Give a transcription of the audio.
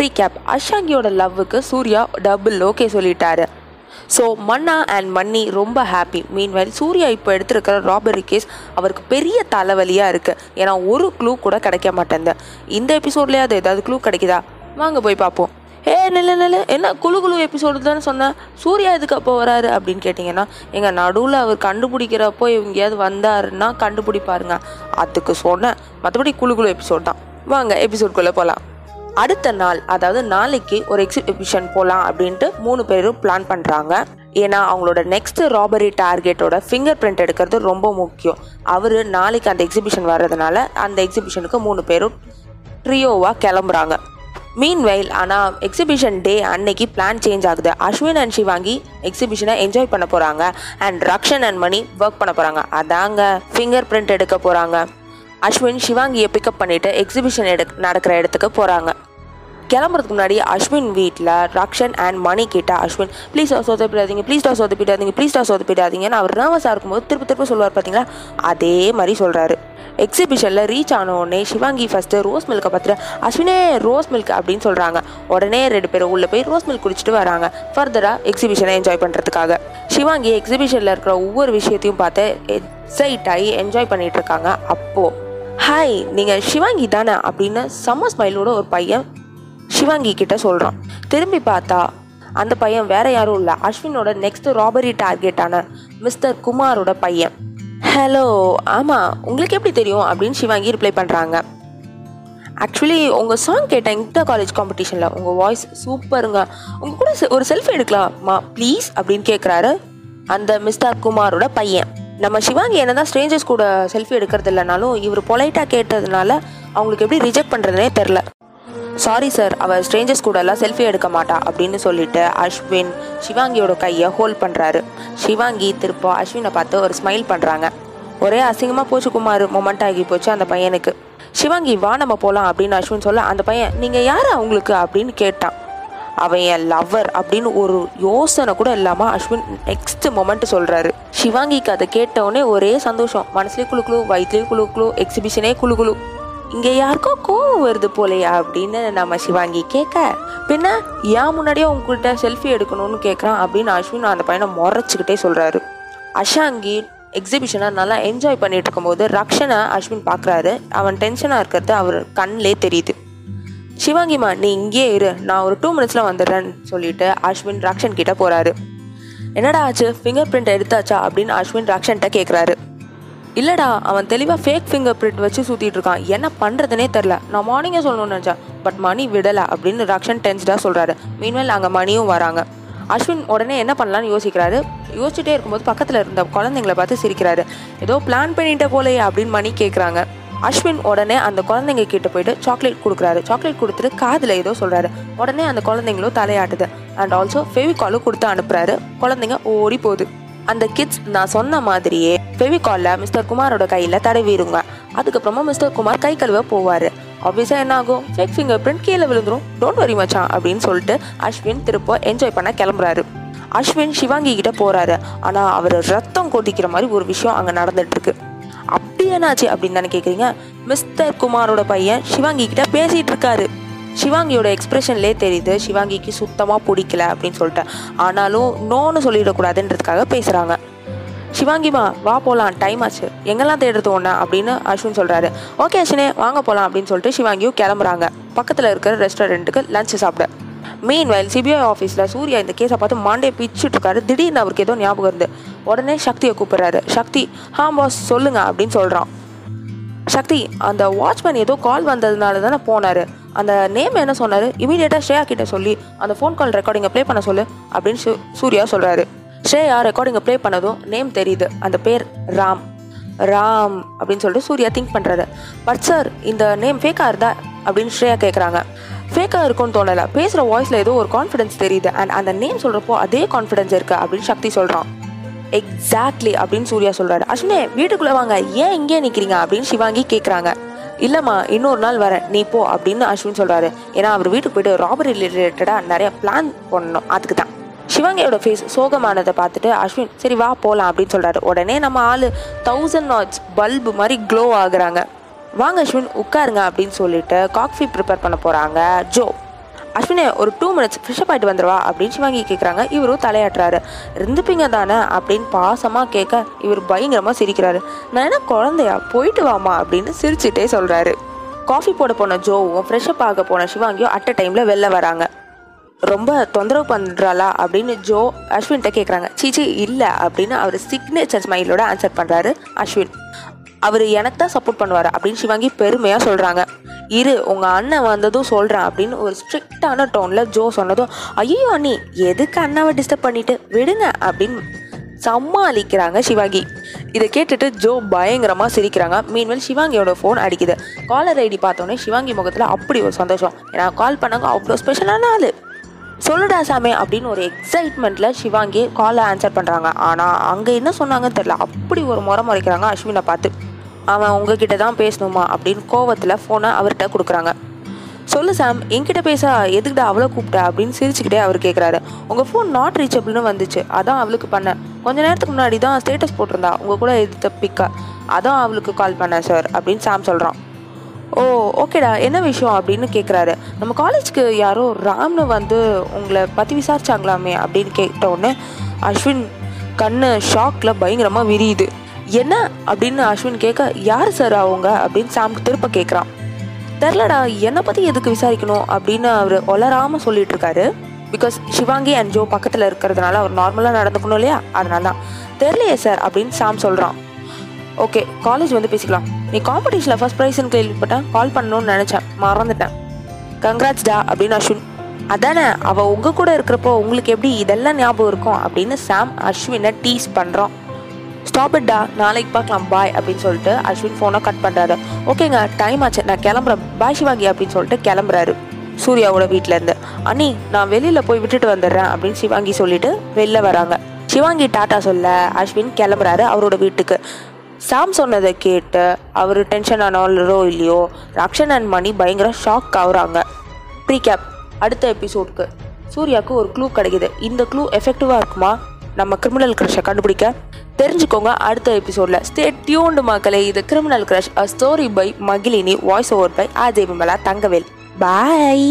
Short recap அஷாங்கியோட லவ்வுக்கு Surya double okay சொல்லிட்டாரு. ஸோ மன்னா அண்ட் மன்னி ரொம்ப ஹாப்பி மீன்வைல் சூர்யா இப்போ எடுத்திருக்கிற ராபரி கேஸ் அவருக்கு பெரிய தலைவலியாக இருக்குது ஏன்னா ஒரு க்ளூ கூட கிடைக்க மாட்டேங்குது. இந்த எபிசோட்லேயாவது ஏதாவது க்ளூ கிடைக்குதா? வாங்க போய் பார்ப்போம். ஏ நில நில்ல. என்ன குழு குழு எபிசோடு தானே சொன்னேன் சூர்யா எதுக்கு அப்போ வராரு அப்படின்னு கேட்டிங்கன்னா எங்கள் நடுவில் அவர் கண்டுபிடிக்கிறப்போ எங்கேயாவது வந்தாருன்னா கண்டுபிடிப்பாருங்க. அதுக்கு சொன்னேன். மற்றபடி குழு குழு எபிசோட் தான். வாங்க எபிசோட்குள்ளே போகலாம் அடுத்த நாள் அதாவது நாளைக்கு ஒரு எக்ஸிபிஷன் போகலாம் அப்படின்ட்டு மூணு பேரும் பிளான் பண்ணுறாங்க ஏன்னா அவங்களோட நெக்ஸ்ட் ராபரி டார்கெட்டோட ஃபிங்கர் பிரிண்ட் எடுக்கிறது ரொம்ப முக்கியம். அவர் நாளைக்கு அந்த எக்ஸிபிஷன் வர்றதுனால அந்த எக்ஸிபிஷனுக்கு மூணு பேரும் ட்ரியோவாக கிளம்புறாங்க. மீன்வைல் ஆனால் எக்ஸிபிஷன் டே அன்னைக்கு பிளான் சேஞ்ச் ஆகுது. அஸ்வின் அண்ட் ஷிவாங்கி எக்ஸிபிஷனை என்ஜாய் பண்ண போகிறாங்க and Rakshan and Mani work பண்ண போகிறாங்க அதாங்க ஃபிங்கர் பிரிண்ட் எடுக்க போகிறாங்க அஸ்வின் சிவாங்கியை பிக்கப் பண்ணிட்டு எக்ஸிபிஷன் எடு நடக்கிற இடத்துக்கு போகிறாங்க கிளம்புறதுக்கு முன்னாடி அஸ்வின் வீட்டில் ரக்ஷன் அண்ட் மணி கிட்ட அஸ்வின் ப்ளீஸ் சொதப்பிடாதீங்க ப்ளீஸ் டா சொதப்பிடாதீங்க ப்ளீஸ் டா சொதப்பிடாதீங்கன்னு அவர் நர்வஸாக இருக்கும்போது திருப்பி திருப்பி சொல்லுவார் பார்த்தீங்களா அதே மாதிரி சொல்கிறாரு எக்ஸிபிஷனில் ரீச் ஆன சிவாங்கி ஃபஸ்ட்டு ரோஸ் மில்கை பார்த்துட்டு அஸ்வினே ரோஸ் மில்க் அப்படின்னு சொல்கிறாங்க உடனே ரெண்டு பேரும் உள்ளே போய் ரோஸ் மில்க் குடிச்சிட்டு வராங்க. ஃபர்தராக எக்ஸிபிஷனை என்ஜாய் பண்ணுறதுக்காக சிவாங்கி எக்ஸிபிஷனில் இருக்கிற ஒவ்வொரு விஷயத்தையும் பார்த்து எக்ஸைட் ஆகி என்ஜாய் பண்ணிகிட்டு இருக்காங்க. அப்போது ஹாய் நீங்கள் சிவாங்கி தானே அப்படின்னு செம்ம ஸ்மைலோட ஒரு பையன் சிவாங்கி கிட்ட சொல்கிறான் திரும்பி பார்த்தா அந்த பையன் வேற யாரும் இல்லை. அஸ்வினோட நெக்ஸ்ட் ராபரி டார்கெட்டான மிஸ்டர் குமாரோட பையன். ஹலோ ஆமாம் உங்களுக்கு எப்படி தெரியும் அப்படின்னு சிவாங்கி ரிப்ளை பண்ணுறாங்க ஆக்சுவலி உங்கள் சாங் கேட்டேன் இன்டர் காலேஜ் காம்படிஷனில் உங்கள் வாய்ஸ் சூப்பருங்க உங்கள் கூட செ- ஒரு செல்ஃபி எடுக்கலாமா? ப்ளீஸ் அப்படின்னு கேட்குறாரு அந்த மிஸ்டர் குமாரோட பையன். நம்ம சிவாங்கி என்னதான் ஸ்ட்ரேஞ்சர்ஸ் கூட செல்ஃபி எடுக்கிறது இல்லைனாலும் இவர் பொலைட்டாக கேட்டதுனால அவங்களுக்கு எப்படி ரிஜெக்ட் பண்ணுறதுனே தெரில சாரி சார் அவள் ஸ்ட்ரேஞ்சர்ஸ் கூட எல்லாம் செல்ஃபி எடுக்க மாட்டா அப்படின்னு சொல்லிட்டு அஸ்வின் சிவாங்கியோட கையை ஹோல்ட் பண்ணுறாரு சிவாங்கி திருப்போ அஸ்வினை பார்த்து ஒரு ஸ்மைல் பண்ணுறாங்க ஒரே அசிங்கமாக போச்சு குமார் மொமெண்ட் ஆகி போச்சு அந்த பையனுக்கு. சிவாங்கி வா நம்ம போகலாம் அப்படின்னு அஸ்வின் சொல்ல அந்த பையன் நீங்கள் யார் அவங்களுக்கு? அப்படின்னு கேட்டான். அவன் என் லவ்வர் அப்படின்னு ஒரு யோசனை கூட இல்லாமல் அஸ்வின் நெக்ஸ்ட் மொமெண்ட் சொல்கிறாரு சிவாங்கிக்கு அதை கேட்டவுடனே ஒரே சந்தோஷம். மனசுலேயே குழுக்குழு வயிற்றுலேயே குழுக்குழு எக்ஸிபிஷனே குழு குழு இங்கே யாருக்கோ கோவம் வருது போலையா அப்படின்னு நம்ம சிவாங்கி கேட்க பின்ன ஏன் முன்னாடியே உங்ககிட்ட செல்ஃபி எடுக்கணும்னு கேட்குறான் அப்படின்னு அஸ்வின் அந்த பையனை முறைச்சிக்கிட்டே சொல்கிறாரு அஷாங்கி எக்ஸிபிஷனை நல்லா என்ஜாய் பண்ணிட்டு இருக்கும்போது ரக்ஷனை அஸ்வின் பார்க்குறாரு அவன் டென்ஷனாக இருக்கிறது அவர் கண்ணிலே தெரியுது. சிவாங்கிமா நீ இங்கேயே இரு. நான் ஒரு டூ மினிட்ஸில் வந்துடுறேன்னு சொல்லிட்டு அஸ்வின் ராக்ஷன் கிட்ட போகிறாரு என்னடா ஆச்சு? ஃபிங்கர் பிரிண்ட் எடுத்தாச்சா? அப்படின்னு அஸ்வின் ராக்ஷன்கிட்ட கேட்குறாரு இல்லைடா அவன் தெளிவாக ஃபேக் ஃபிங்கர் பிரிண்ட் வச்சு சுற்றிட்டு இருக்கான். என்ன பண்ணுறதுனே தெரில நான் மார்னிங்கே சொல்லணும்னு நினச்சேன். பட் மணி விடலை அப்படின்னு ரக்ஷன் டென்ஸ்டாக சொல்கிறாரு மீன்வேல் அங்கே மணியும் வராங்க. அஸ்வின் உடனே என்ன பண்ணலான்னு யோசிக்கிறாரு. யோசிச்சுட்டே இருக்கும்போது பக்கத்தில் இருந்த குழந்தைங்கள பார்த்து சிரிக்கிறாரு. ஏதோ பிளான் பண்ணிட்ட போலையே அப்படின்னு மணி கேட்குறாங்க அஸ்வின் உடனே அந்த குழந்தைங்க கிட்ட போயிட்டு சாக்லேட் கொடுக்குறாரு. சாக்லேட் கொடுத்துட்டு காதில் ஏதோ சொல்கிறாரு உடனே அந்த குழந்தைங்களும் தலையாட்டுது. அண்ட் ஆல்சோ ஃபெவிகாலும் கொடுத்து அனுப்புறாரு. குழந்தைங்க ஓடி போகுது. அந்த கிட்ஸ் நான் சொன்ன மாதிரியே ஃபெவிகாலில் மிஸ்டர் குமாரோட கையில் தடவிடுங்க அதுக்கப்புறமா மிஸ்டர் குமார் கை கழுவ போவார். ஆப்வியஸாக என்ன ஆகும்? ஃபேக் ஃபிங்கர் பிரிண்ட் கீழே விழுந்துரும். டோன்ட் வரி மச்சான் அப்படின்னு சொல்லிட்டு அஸ்வின் திருப்ப என்ஜாய் பண்ண கிளம்புறாரு. அஸ்வின் சிவாங்கி கிட்ட போறாரு. ஆனா அவர் ரத்தம் கொட்டிக்கிற மாதிரி ஒரு விஷயம் அங்க நடந்துட்டு இருக்கு. அப்படி என்னாச்சு அப்படின்னு தானே கேட்குறீங்க மிஸ்டர் குமாரோட பையன் சிவாங்கி கிட்ட பேசிட்டு இருக்காரு. சிவாங்கியோட எக்ஸ்பிரஷன்லே தெரியுது சிவாங்கிக்கு சுத்தமாக பிடிக்கல அப்படின்னு சொல்லிட்டு. ஆனாலும் நோன்னு சொல்லிடக்கூடாதுன்றதுக்காக பேசுகிறாங்க சிவாங்கிமா வா போகலாம் டைம் ஆச்சு. எங்கெல்லாம் தேடுறது ஒன்று அப்படின்னு அஸ்வின் சொல்கிறாரு ஓகே அஸ்வினே வாங்க போகலாம் அப்படின்னு சொல்லிட்டு சிவாங்கியும் கிளம்புறாங்க. பக்கத்தில் இருக்கிற ரெஸ்டாரண்ட்டுக்கு லஞ்ச் சாப்பிட. மெயின் வயல் சிபிஐ ஆஃபீஸில் சூர்யா இந்த கேஸை பார்த்து மாண்டே பிச்சுட்டு இருக்காரு. திடீர்னு அவருக்கு ஏதோ ஞாபகம் இருந்து உடனே சக்தியை கூப்பிடுறாரு. சக்தி ஹா பாஸ் சொல்லுங்க அப்படின்னு சொல்கிறான் சக்தி அந்த வாட்ச்மேன் ஏதோ கால் வந்ததுனால தானே போனார். அந்த நேம் என்ன சொன்னார்? இமீடியட்டாக ஸ்ரேயா கிட்ட சொல்லி அந்த ஃபோன் கால் ரெக்கார்டிங்கை ப்ளே பண்ண சொல்லு அப்படின்னு சூர்யா சொல்கிறாரு ஸ்ரேயா ரெக்கார்டிங்கை ப்ளே பண்ணதும் நேம் தெரியுது. அந்த பேர் ராம். ராம் அப்படின்னு சொல்லிட்டு சூர்யா திங்க் பண்ணுறாரு பட் சார் இந்த நேம் ஃபேக்காக இருந்தா? அப்படின்னு ஸ்ரேயா கேட்குறாங்க ஃபேக்காக இருக்கும்னு தோணலை. பேசுகிற வாய்ஸில் ஏதோ ஒரு கான்ஃபிடன்ஸ் தெரியுது. அண்ட் அந்த நேம் சொல்கிறப்போ அதே கான்ஃபிடன்ஸ் இருக்குது அப்படின்னு சக்தி சொல்கிறான் எக்ஸாக்ட்லி அப்படின்னு சூர்யா சொல்கிறாரு அஸ்வினே வீட்டுக்குள்ளே வாங்க. ஏன் இங்கே நிற்கிறீங்க அப்படின்னு சிவாங்கி கேட்குறாங்க இல்லைம்மா இன்னொரு நாள் வரேன். நீ போ அப்படின்னு அஸ்வின் சொல்கிறாரு ஏன்னா அவர் வீட்டுக்கு போயிட்டு ராபரி ரிலேட்டடாக நிறைய பிளான் பண்ணணும் அதுக்கு தான். சிவங்கையோட ஃபேஸ் சோகமானதை பார்த்துட்டு அஸ்வின் சரி வா போகலாம் அப்படின்னு சொல்கிறாரு உடனே நம்ம ஆள் தௌசண்ட் நாட்ஸ் பல்பு மாதிரி க்ளோ ஆகுறாங்க. வாங்க அஸ்வின் உட்காருங்க அப்படின்னு சொல்லிட்டு காஃபி ப்ரிப்பேர் பண்ண போகிறாங்க ஜோ. அஸ்வினே ஒரு டூ மினிட்ஸ் ஃப்ரெஷ்அப் ஆகிட்டு வந்துடுவா அப்படின்னு சிவாங்கி கேட்குறாங்க இவரும் தலையாட்டுறாரு. இருந்துப்பீங்க தானே அப்படின்னு பாசமாக கேட்க இவர் பயங்கரமாக சிரிக்கிறாரு. நான் என்ன குழந்தையா? போயிட்டு வாமா அப்படின்னு சிரிச்சுட்டே சொல்கிறாரு காஃபி போட போன ஜோவும் ஃப்ரெஷ்அப் ஆக போன சிவாங்கியும் அட் அ டைமில் வெளில வராங்க. ரொம்ப தொந்தரவு பண்ணுறாளா அப்படின்னு ஜோ அஸ்வின்கிட்ட கேட்குறாங்க சீச்சி இல்லை அப்படின்னு அவர் சிக்னேச்சர் ஸ்மைலோட ஆன்சர் பண்ணுறாரு அஸ்வின். அவர் எனக்கு தான் சப்போர்ட் பண்ணுவார் அப்படின்னு சிவாங்கி பெருமையாக சொல்கிறாங்க இரு உங்கள் அண்ணன் வந்ததும் சொல்கிறேன் அப்படின்னு ஒரு ஸ்ட்ரிக்டான டோனில் ஜோ சொன்னதும் ஐயோ அண்ணி எதுக்கு அண்ணாவை டிஸ்டர்ப் பண்ணிட்டு? விடுங்க அப்படின்னு சமாளிக்கிறாங்க சிவாங்கி. இதை கேட்டுட்டு ஜோ பயங்கரமாக சிரிக்கிறாங்க. மீன்வெல் சிவாங்கியோட ஃபோன் அடிக்குது. காலர் ஐடி பார்த்தோன்னே சிவாங்கி முகத்தில் அப்படி ஒரு சந்தோஷம். ஏன்னா கால் பண்ணாங்க அவ்வளோ ஸ்பெஷலான ஆள். சொல்லுடா சாமி அப்படின்னு ஒரு எக்ஸைட்மெண்ட்டில் சிவாங்கி காலை ஆன்சர் பண்ணுறாங்க ஆனால் அங்கே என்ன சொன்னாங்கன்னு தெரில அப்படி ஒரு முறை முறைக்கிறாங்க அஸ்வினை பார்த்து. அவன் உங்ககிட்ட தான் பேசணுமா அப்படின்னு கோவத்தில் ஃபோனை அவர்கிட்ட கொடுக்குறாங்க. சொல்லு சாம் என்கிட்ட பேச எதுக்கிட்ட அவ்வளோ கூப்பிட்ட? அப்படின்னு சிரிச்சுக்கிட்டே அவர் கேட்குறாரு உங்கள் ஃபோன் நாட் ரீச்சபிள்னு வந்துச்சு. அதான் அவளுக்கு பண்ணேன். கொஞ்ச நேரத்துக்கு முன்னாடி தான் ஸ்டேட்டஸ் போட்டிருந்தா. உங்கள் கூட எதிர்த்த பிக்கா அதான் அவளுக்கு கால் பண்ணேன் சார் அப்படின்னு சாம் சொல்கிறான் ஓ ஓகேடா. என்ன விஷயம்? அப்படின்னு கேட்குறாரு நம்ம காலேஜ்க்கு யாரோ ராம்னு வந்து உங்களை பற்றி விசாரிச்சாங்களாமே? அப்படின்னு கேட்ட உடனே அஸ்வின் கண்ணு ஷாக்கில் பயங்கரமாக விரியுது. என்ன? அப்படின்னு அஸ்வின் கேட்க யார் சார் அவங்க? அப்படின்னு சாம் திருப்ப கேட்குறான். தெரிலடா என்னை பற்றி எதுக்கு விசாரிக்கணும்? அப்படின்னு அவர் ஒளராமல் சொல்லிட்டு இருக்காரு பிகாஸ் சிவாங்கி அண்ட் ஜோ பக்கத்தில் இருக்கிறதுனால அவர் நார்மலாக நடந்துக்கணும் இல்லையா? அதனால தான் தெரிலையே சார் அப்படின்னு சாம் சொல்கிறான் ஓகே காலேஜ் வந்து பேசிக்கலாம். நீ காம்படிஷனில் ஃபர்ஸ்ட் ப்ரைஸ்னு கேள்விப்பட்டேன் கால் பண்ணணும்னு நினச்சேன். மறந்துட்டேன். கங்க்ராட்ஸ் டா அப்படின்னு அஸ்வின். அதானே அவள் உங்கள் கூட இருக்கிறப்போ உங்களுக்கு எப்படி இதெல்லாம் ஞாபகம் இருக்கும்? அப்படின்னு சாம் அஸ்வினை டீஸ் பண்ணுறான் ஸ்டாப் இட்டா நாளைக்கு பார்க்கலாம் பாய் அப்படின்னு சொல்லிட்டு அஸ்வின் ஃபோனை கட் பண்ணுறாரு ஓகேங்க டைம் ஆச்சு நான் கிளம்புறேன். பாய் சிவாங்கி அப்படின்னு சொல்லிட்டு கிளம்புறாரு. சூர்யாவோட வீட்டிலேருந்து அண்ணி நான் வெளியில் போய் விட்டுட்டு வந்துடுறேன் அப்படின்னு சிவாங்கி சொல்லிட்டு வெளில வராங்க. சிவாங்கி டாட்டா சொல்ல அஸ்வின் கிளம்புறாரு அவரோட வீட்டுக்கு. சாம் சொன்னதை கேட்டு அவர் டென்ஷன் ஆனாலோ இல்லையோ ரக்ஷன் அண்ட் மணி பயங்கர ஷாக் ஆகுறாங்க. ப்ரீகேப் அடுத்த எபிசோட்க்கு சூர்யாவுக்கு ஒரு க்ளூ கிடைக்குது. இந்த க்ளூ எஃபெக்டிவாக இருக்குமா? நம்ம கிரிமினல் க்ரஷை கண்டுபிடிக்க. தெரிஞ்சுக்கோங்க அடுத்த எபிசோடில் ஸ்டே டியூண்டு மக்களே. இது criminal crush a story by Magizhini voice over by Ajay Vimala Thangavel. Bye